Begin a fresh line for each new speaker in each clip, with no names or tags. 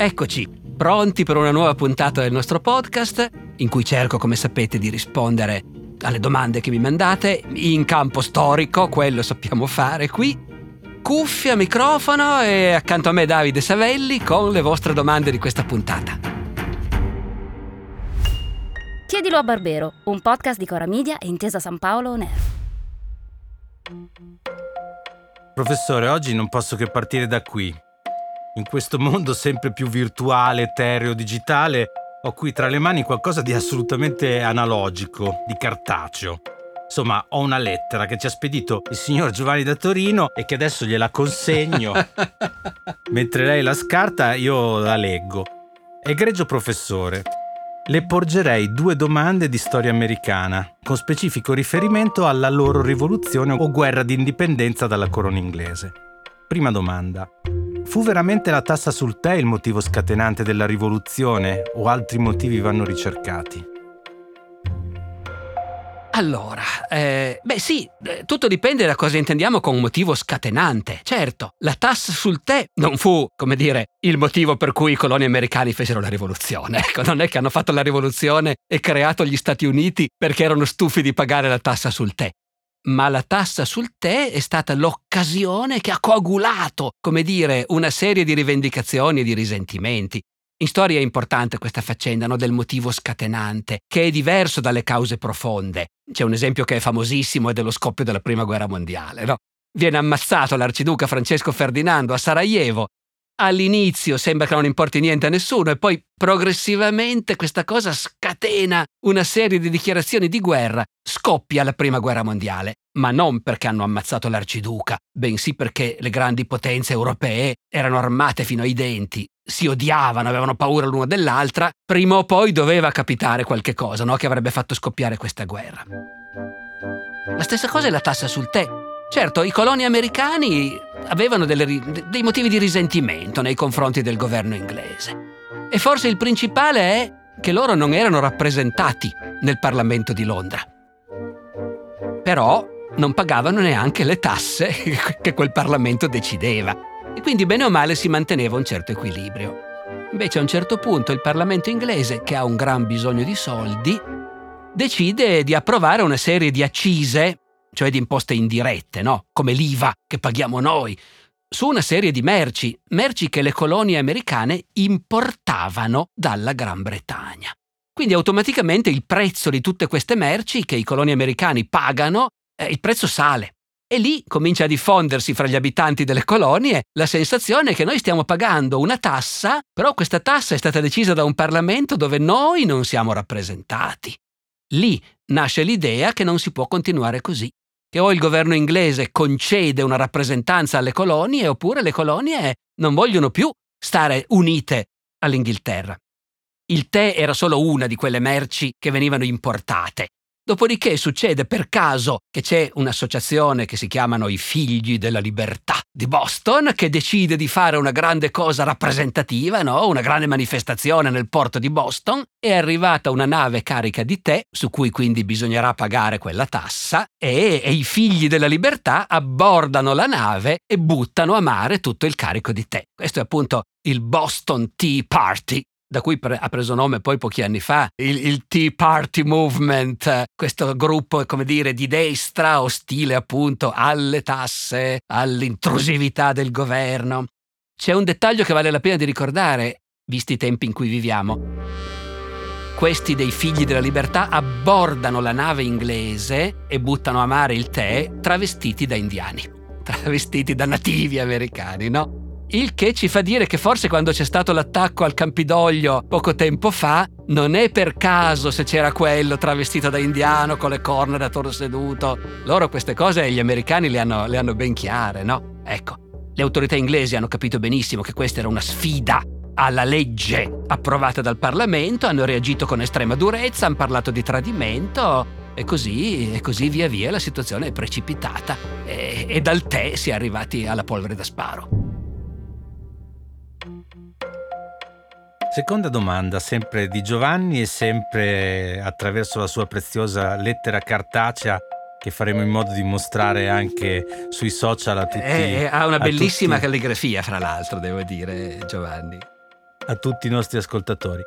Eccoci, pronti per una nuova puntata del nostro podcast, in cui cerco, come sapete, di rispondere alle domande che mi mandate in campo storico, quello sappiamo fare qui. Cuffia, microfono e accanto a me Davide Savelli con le vostre domande di questa puntata.
Chiedilo a Barbero, un podcast di Cora Media e Intesa San Paolo On Air.
Professore, oggi non posso che partire da qui. In questo mondo sempre più virtuale, etereo, digitale, ho qui tra le mani qualcosa di assolutamente analogico, di cartaceo. Insomma, ho una lettera che ci ha spedito il signor Giovanni da Torino e che adesso gliela consegno. Mentre lei la scarta, io la leggo. Egregio professore, le porgerei due domande di storia americana, con specifico riferimento alla loro rivoluzione o guerra di indipendenza dalla corona inglese. Prima domanda. Fu veramente la tassa sul tè il motivo scatenante della rivoluzione o altri motivi vanno ricercati?
Allora, eh, beh sì, eh, tutto dipende da cosa intendiamo con motivo scatenante. Certo, la tassa sul tè non fu, come dire, il motivo per cui i coloni americani fecero la rivoluzione. Ecco, non è che hanno fatto la rivoluzione e creato gli Stati Uniti perché erano stufi di pagare la tassa sul tè ma la tassa sul tè è stata l'occasione che ha coagulato, come dire, una serie di rivendicazioni e di risentimenti. In storia è importante questa faccenda no, del motivo scatenante, che è diverso dalle cause profonde. C'è un esempio che è famosissimo, è dello scoppio della Prima Guerra Mondiale. No? Viene ammazzato l'arciduca Francesco Ferdinando a Sarajevo all'inizio sembra che non importi niente a nessuno e poi progressivamente questa cosa scatena una serie di dichiarazioni di guerra, scoppia la prima guerra mondiale, ma non perché hanno ammazzato l'arciduca, bensì perché le grandi potenze europee erano armate fino ai denti, si odiavano, avevano paura l'una dell'altra, prima o poi doveva capitare qualche cosa no? che avrebbe fatto scoppiare questa guerra. La stessa cosa è la tassa sul tè. Certo, i coloni americani avevano delle, dei motivi di risentimento nei confronti del governo inglese. E forse il principale è che loro non erano rappresentati nel Parlamento di Londra. Però non pagavano neanche le tasse che quel Parlamento decideva e quindi bene o male si manteneva un certo equilibrio. Invece a un certo punto il Parlamento inglese, che ha un gran bisogno di soldi, decide di approvare una serie di accise cioè di imposte indirette, no? come l'IVA che paghiamo noi, su una serie di merci, merci che le colonie americane importavano dalla Gran Bretagna. Quindi automaticamente il prezzo di tutte queste merci che i coloni americani pagano, eh, il prezzo sale. E lì comincia a diffondersi fra gli abitanti delle colonie la sensazione che noi stiamo pagando una tassa, però questa tassa è stata decisa da un Parlamento dove noi non siamo rappresentati. Lì nasce l'idea che non si può continuare così, che o il governo inglese concede una rappresentanza alle colonie oppure le colonie non vogliono più stare unite all'Inghilterra. Il tè era solo una di quelle merci che venivano importate Dopodiché succede per caso che c'è un'associazione che si chiamano i Figli della Libertà di Boston che decide di fare una grande cosa rappresentativa, no? una grande manifestazione nel porto di Boston. È arrivata una nave carica di tè, su cui quindi bisognerà pagare quella tassa, e, e i Figli della Libertà abbordano la nave e buttano a mare tutto il carico di tè. Questo è appunto il Boston Tea Party, da cui pre- ha preso nome poi pochi anni fa il, il, Tea Party Movement, questo gruppo, come dire, di destra ostile appunto alle tasse, all'intrusività del governo. C'è un dettaglio che vale la pena di ricordare, visti i tempi in cui viviamo. Questi dei figli della libertà abbordano la nave inglese e buttano a mare il tè travestiti da indiani, travestiti da nativi americani, no? Il che ci fa dire che forse quando c'è stato l'attacco al Campidoglio poco tempo fa, non è per caso se c'era quello travestito da indiano con le corna da toro seduto. Loro queste cose gli americani le hanno, le hanno ben chiare, no? Ecco, le autorità inglesi hanno capito benissimo che questa era una sfida alla legge approvata dal Parlamento, hanno reagito con estrema durezza, hanno parlato di tradimento e così, e così via via la situazione è precipitata e, e dal tè si è arrivati alla polvere da sparo.
Seconda domanda, sempre di Giovanni e sempre attraverso la sua preziosa lettera cartacea che faremo in modo di mostrare anche sui social a tutti.
Eh, ha una bellissima tutti. calligrafia, fra l'altro, devo dire, Giovanni.
a tutti i nostri ascoltatori.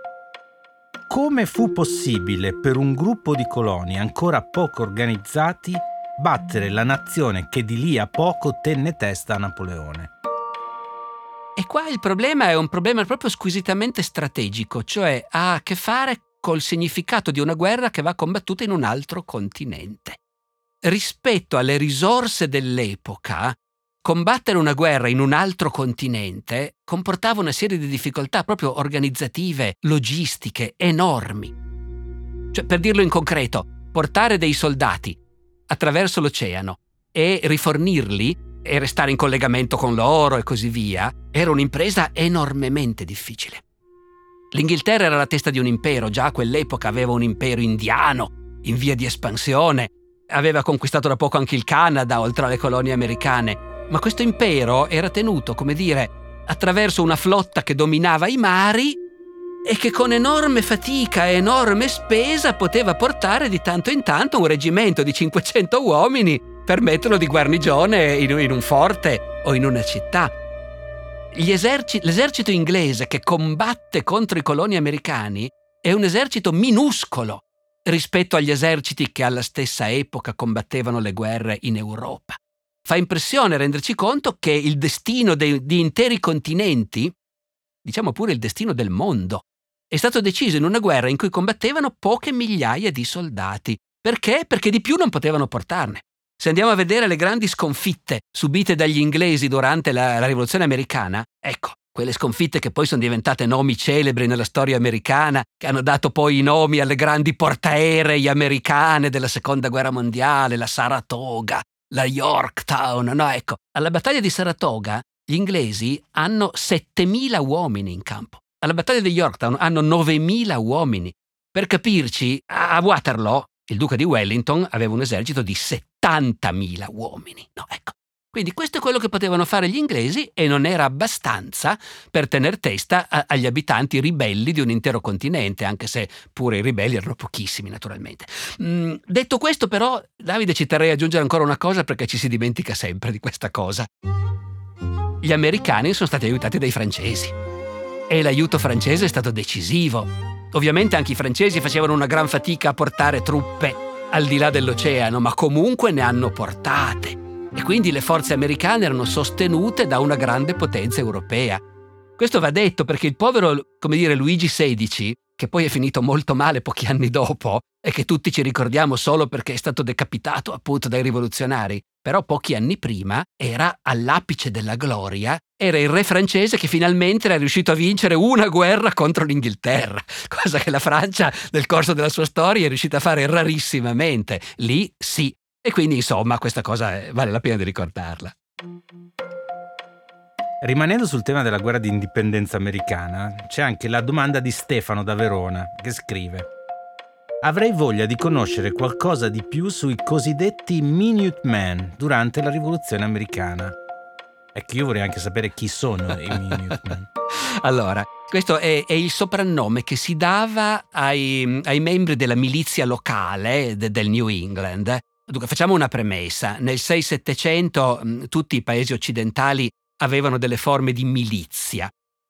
Come fu possibile per un gruppo di coloni ancora poco organizzati battere la nazione che di lì a poco tenne testa a Napoleone?
E qua il problema è un problema proprio squisitamente strategico, cioè ha a che fare col significato di una guerra che va combattuta in un altro continente. Rispetto alle risorse dell'epoca, combattere una guerra in un altro continente comportava una serie di difficoltà proprio organizzative, logistiche, enormi. Cioè, per dirlo in concreto, portare dei soldati attraverso l'oceano e rifornirli e restare in collegamento con loro e così via era un'impresa enormemente difficile. L'Inghilterra era la testa di un impero, già a quell'epoca aveva un impero indiano in via di espansione, aveva conquistato da poco anche il Canada oltre alle colonie americane ma questo impero era tenuto, come dire, attraverso una flotta che dominava i mari e che con enorme fatica e enorme spesa poteva portare di tanto in tanto un reggimento di 500 uomini per di guarnigione in, in un forte o in una città. Eserci- l'esercito inglese che combatte contro i coloni americani è un esercito minuscolo rispetto agli eserciti che alla stessa epoca combattevano le guerre in Europa fa impressione renderci conto che il destino de, di interi continenti, diciamo pure il destino del mondo, è stato deciso in una guerra in cui combattevano poche migliaia di soldati. Perché? Perché di più non potevano portarne. Se andiamo a vedere le grandi sconfitte subite dagli inglesi durante la, la rivoluzione americana, ecco, quelle sconfitte che poi sono diventate nomi celebri nella storia americana, che hanno dato poi i nomi alle grandi portaerei americane della seconda guerra mondiale, la Saratoga, la Yorktown. No, ecco, alla battaglia di Saratoga gli inglesi hanno 7.000 uomini in campo. Alla battaglia di Yorktown hanno 9.000 uomini. Per capirci, a Waterloo il duca di Wellington aveva un esercito di 70.000 uomini. No, ecco. Quindi questo è quello che potevano fare gli inglesi e non era abbastanza per tener testa a, agli abitanti ribelli di un intero continente, anche se pure i ribelli erano pochissimi naturalmente. Mm, detto questo però, Davide ci terrei a aggiungere ancora una cosa perché ci si dimentica sempre di questa cosa. Gli americani sono stati aiutati dai francesi e l'aiuto francese è stato decisivo. Ovviamente anche i francesi facevano una gran fatica a portare truppe al di là dell'oceano, ma comunque ne hanno portate e quindi le forze americane erano sostenute da una grande potenza europea. Questo va detto perché il povero, come dire, Luigi XVI, che poi è finito molto male pochi anni dopo e che tutti ci ricordiamo solo perché è stato decapitato appunto dai rivoluzionari, però pochi anni prima era all'apice della gloria, era il re francese che finalmente era riuscito a vincere una guerra contro l'Inghilterra, cosa che la Francia nel corso della sua storia è riuscita a fare rarissimamente. Lì sì, e quindi insomma questa cosa vale la pena di ricordarla.
Rimanendo sul tema della guerra di indipendenza americana, c'è anche la domanda di Stefano da Verona che scrive Avrei voglia di conoscere qualcosa di più sui cosiddetti Minutemen durante la rivoluzione americana. Ecco, io vorrei anche sapere chi sono i Minutemen.
allora, questo è, è, il soprannome che si dava ai, ai membri della milizia locale de, del New England Dunque, facciamo una premessa. Nel 6-700 tutti i paesi occidentali avevano delle forme di milizia,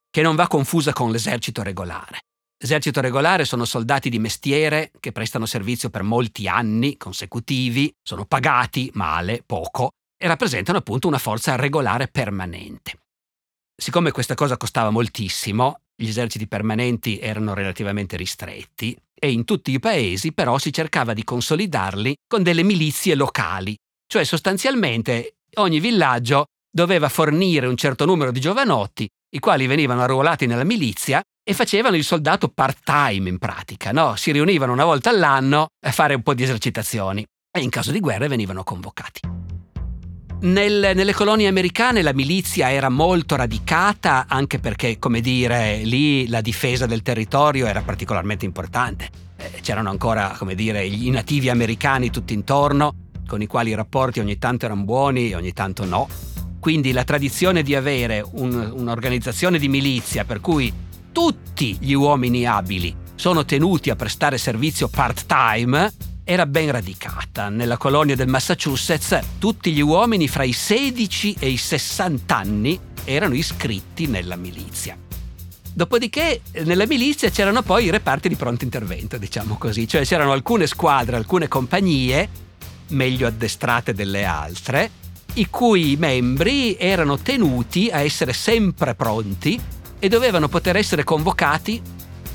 che non va confusa con l'esercito regolare. L'esercito regolare sono soldati di mestiere che prestano servizio per molti anni consecutivi, sono pagati male, poco, e rappresentano appunto una forza regolare permanente. Siccome questa cosa costava moltissimo, gli eserciti permanenti erano relativamente ristretti e in tutti i paesi però si cercava di consolidarli con delle milizie locali, cioè sostanzialmente ogni villaggio doveva fornire un certo numero di giovanotti, i quali venivano arruolati nella milizia e facevano il soldato part-time in pratica, no? Si riunivano una volta all'anno a fare un po' di esercitazioni e in caso di guerra venivano convocati. Nel, nelle colonie americane la milizia era molto radicata anche perché, come dire, lì la difesa del territorio era particolarmente importante. Eh, c'erano ancora, come dire, i nativi americani tutti intorno, con i quali i rapporti ogni tanto erano buoni e ogni tanto no. Quindi la tradizione di avere un, un'organizzazione di milizia per cui tutti gli uomini abili sono tenuti a prestare servizio part-time era ben radicata. Nella colonia del Massachusetts tutti gli uomini fra i 16 e i 60 anni erano iscritti nella milizia. Dopodiché nella milizia c'erano poi i reparti di pronto intervento, diciamo così, cioè c'erano alcune squadre, alcune compagnie meglio addestrate delle altre, i cui membri erano tenuti a essere sempre pronti e dovevano poter essere convocati.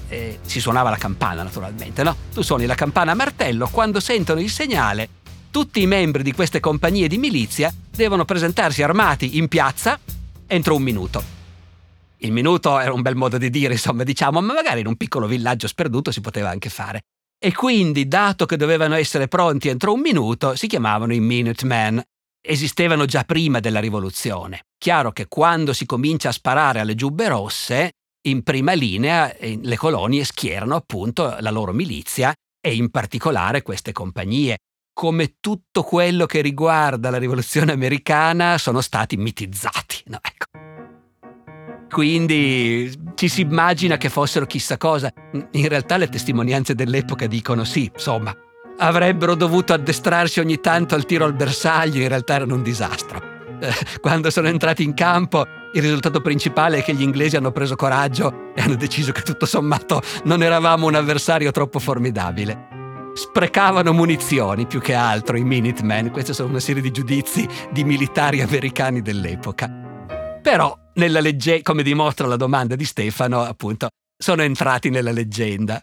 Eh, si suonava la campana naturalmente, no? Tu suoni la campana a martello, quando sentono il segnale, tutti i membri di queste compagnie di milizia devono presentarsi armati in piazza entro un minuto. Il minuto era un bel modo di dire, insomma, diciamo, ma magari in un piccolo villaggio sperduto si poteva anche fare. E quindi, dato che dovevano essere pronti entro un minuto, si chiamavano i Minutemen. Esistevano già prima della rivoluzione. Chiaro che quando si comincia a sparare alle giubbe rosse, in prima linea eh, le colonie schierano appunto la loro milizia e in particolare queste compagnie. Come tutto quello che riguarda la rivoluzione americana sono stati mitizzati. No, ecco. Quindi ci si immagina che fossero chissà cosa. In realtà le testimonianze dell'epoca dicono sì, insomma, avrebbero dovuto addestrarsi ogni tanto al tiro al bersaglio, in realtà erano un disastro. Eh, quando sono entrati in campo, il risultato principale è che gli inglesi hanno preso coraggio e hanno deciso che tutto sommato non eravamo un avversario troppo formidabile. Sprecavano munizioni più che altro i Minutemen, queste sono una serie di giudizi di militari americani dell'epoca. Però leggenda, come dimostra la domanda di Stefano, appunto, sono entrati nella leggenda.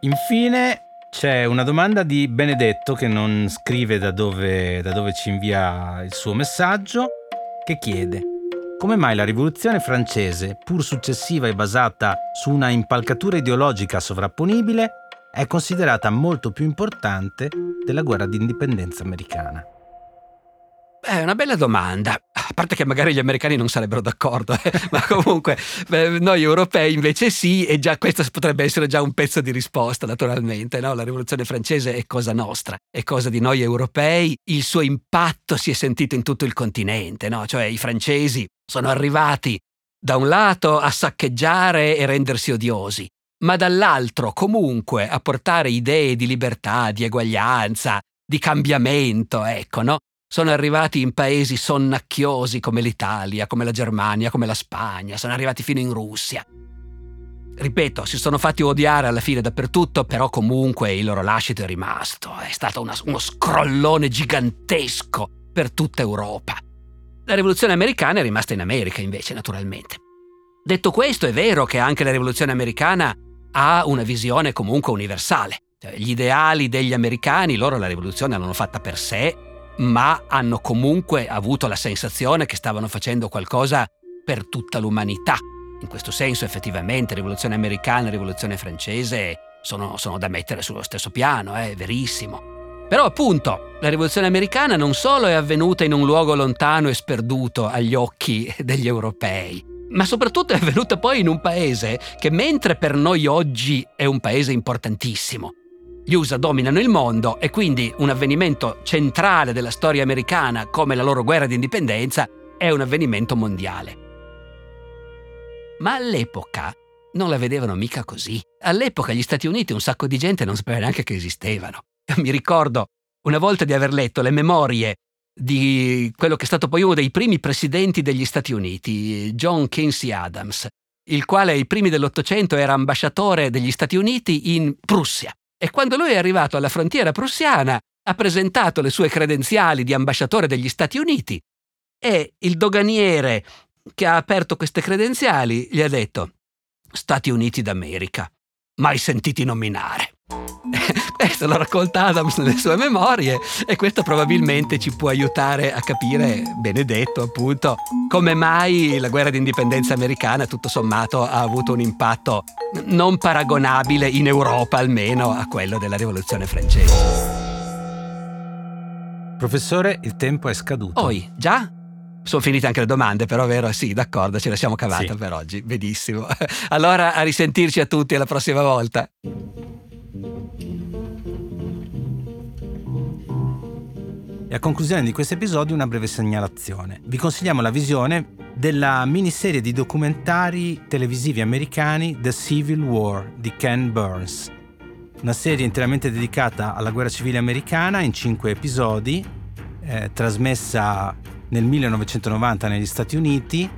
Infine c'è una domanda di Benedetto che non scrive da dove, da dove ci invia il suo messaggio, che chiede come mai la rivoluzione francese, pur successiva e basata su una impalcatura ideologica sovrapponibile, è considerata molto più importante della guerra d'indipendenza americana?
È una bella domanda. A parte che magari gli americani non sarebbero d'accordo, eh? ma comunque beh, noi europei invece sì, e già questo potrebbe essere già un pezzo di risposta, naturalmente. No? La rivoluzione francese è cosa nostra, è cosa di noi europei. Il suo impatto si è sentito in tutto il continente, no? cioè i francesi sono arrivati da un lato a saccheggiare e rendersi odiosi, ma dall'altro comunque a portare idee di libertà, di eguaglianza, di cambiamento, ecco, no? Sono arrivati in paesi sonnacchiosi come l'Italia, come la Germania, come la Spagna, sono arrivati fino in Russia. Ripeto, si sono fatti odiare alla fine dappertutto, però comunque il loro lascito è rimasto. È stato una, uno scrollone gigantesco per tutta Europa. La rivoluzione americana è rimasta in America, invece, naturalmente. Detto questo, è vero che anche la rivoluzione americana ha una visione comunque universale. Cioè, gli ideali degli americani, loro la rivoluzione l'hanno fatta per sé ma hanno comunque avuto la sensazione che stavano facendo qualcosa per tutta l'umanità. In questo senso effettivamente rivoluzione americana e rivoluzione francese sono, sono, da mettere sullo stesso piano, è verissimo. Però appunto la rivoluzione americana non solo è avvenuta in un luogo lontano e sperduto agli occhi degli europei, ma soprattutto è avvenuta poi in un paese che mentre per noi oggi è un paese importantissimo, gli USA dominano il mondo e quindi un avvenimento centrale della storia americana come la loro guerra di indipendenza è un avvenimento mondiale. Ma all'epoca non la vedevano mica così. All'epoca gli Stati Uniti un sacco di gente non sapeva neanche che esistevano. Mi ricordo una volta di aver letto le memorie di quello che è stato poi uno dei primi presidenti degli Stati Uniti, John Quincy Adams, il quale ai primi dell'Ottocento era ambasciatore degli Stati Uniti in Prussia. E quando lui è arrivato alla frontiera prussiana, ha presentato le sue credenziali di ambasciatore degli Stati Uniti e il doganiere che ha aperto queste credenziali gli ha detto Stati Uniti d'America, mai sentiti nominare. questo lo racconta Adams nelle sue memorie e questo probabilmente ci può aiutare a capire, benedetto appunto, come mai la guerra d'indipendenza americana tutto sommato ha avuto un impatto non paragonabile in Europa almeno a quello della rivoluzione francese.
Professore, il tempo è scaduto.
Poi, già? Sono finite anche le domande, però vero? Sì, d'accordo, ce la siamo cavata sì. per oggi. Benissimo. Allora a risentirci a tutti alla prossima volta.
E a conclusione di questo episodio una breve segnalazione. Vi consigliamo la visione della miniserie di documentari televisivi americani The Civil War di Ken Burns. Una serie interamente dedicata alla guerra civile americana in cinque episodi, eh, trasmessa nel 1990 negli Stati Uniti,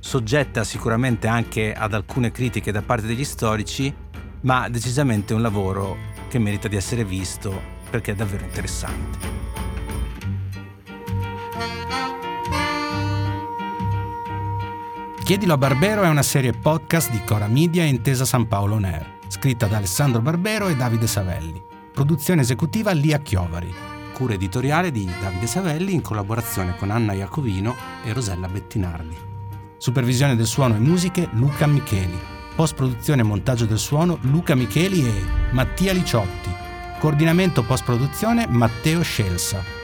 soggetta sicuramente anche ad alcune critiche da parte degli storici, ma decisamente un lavoro che merita di essere visto perché è davvero interessante.
Chiedilo a Barbero è una serie podcast di Cora Media e Intesa San Paolo On Air, scritta da Alessandro Barbero e Davide Savelli. Produzione esecutiva Lia Chiovari.
Cura editoriale di Davide Savelli in collaborazione con Anna Iacovino e Rosella Bettinardi.
Supervisione del suono e musiche Luca Micheli. Post-produzione e montaggio del suono Luca Micheli e Mattia Liciotti. Coordinamento post-produzione Matteo Scelsa.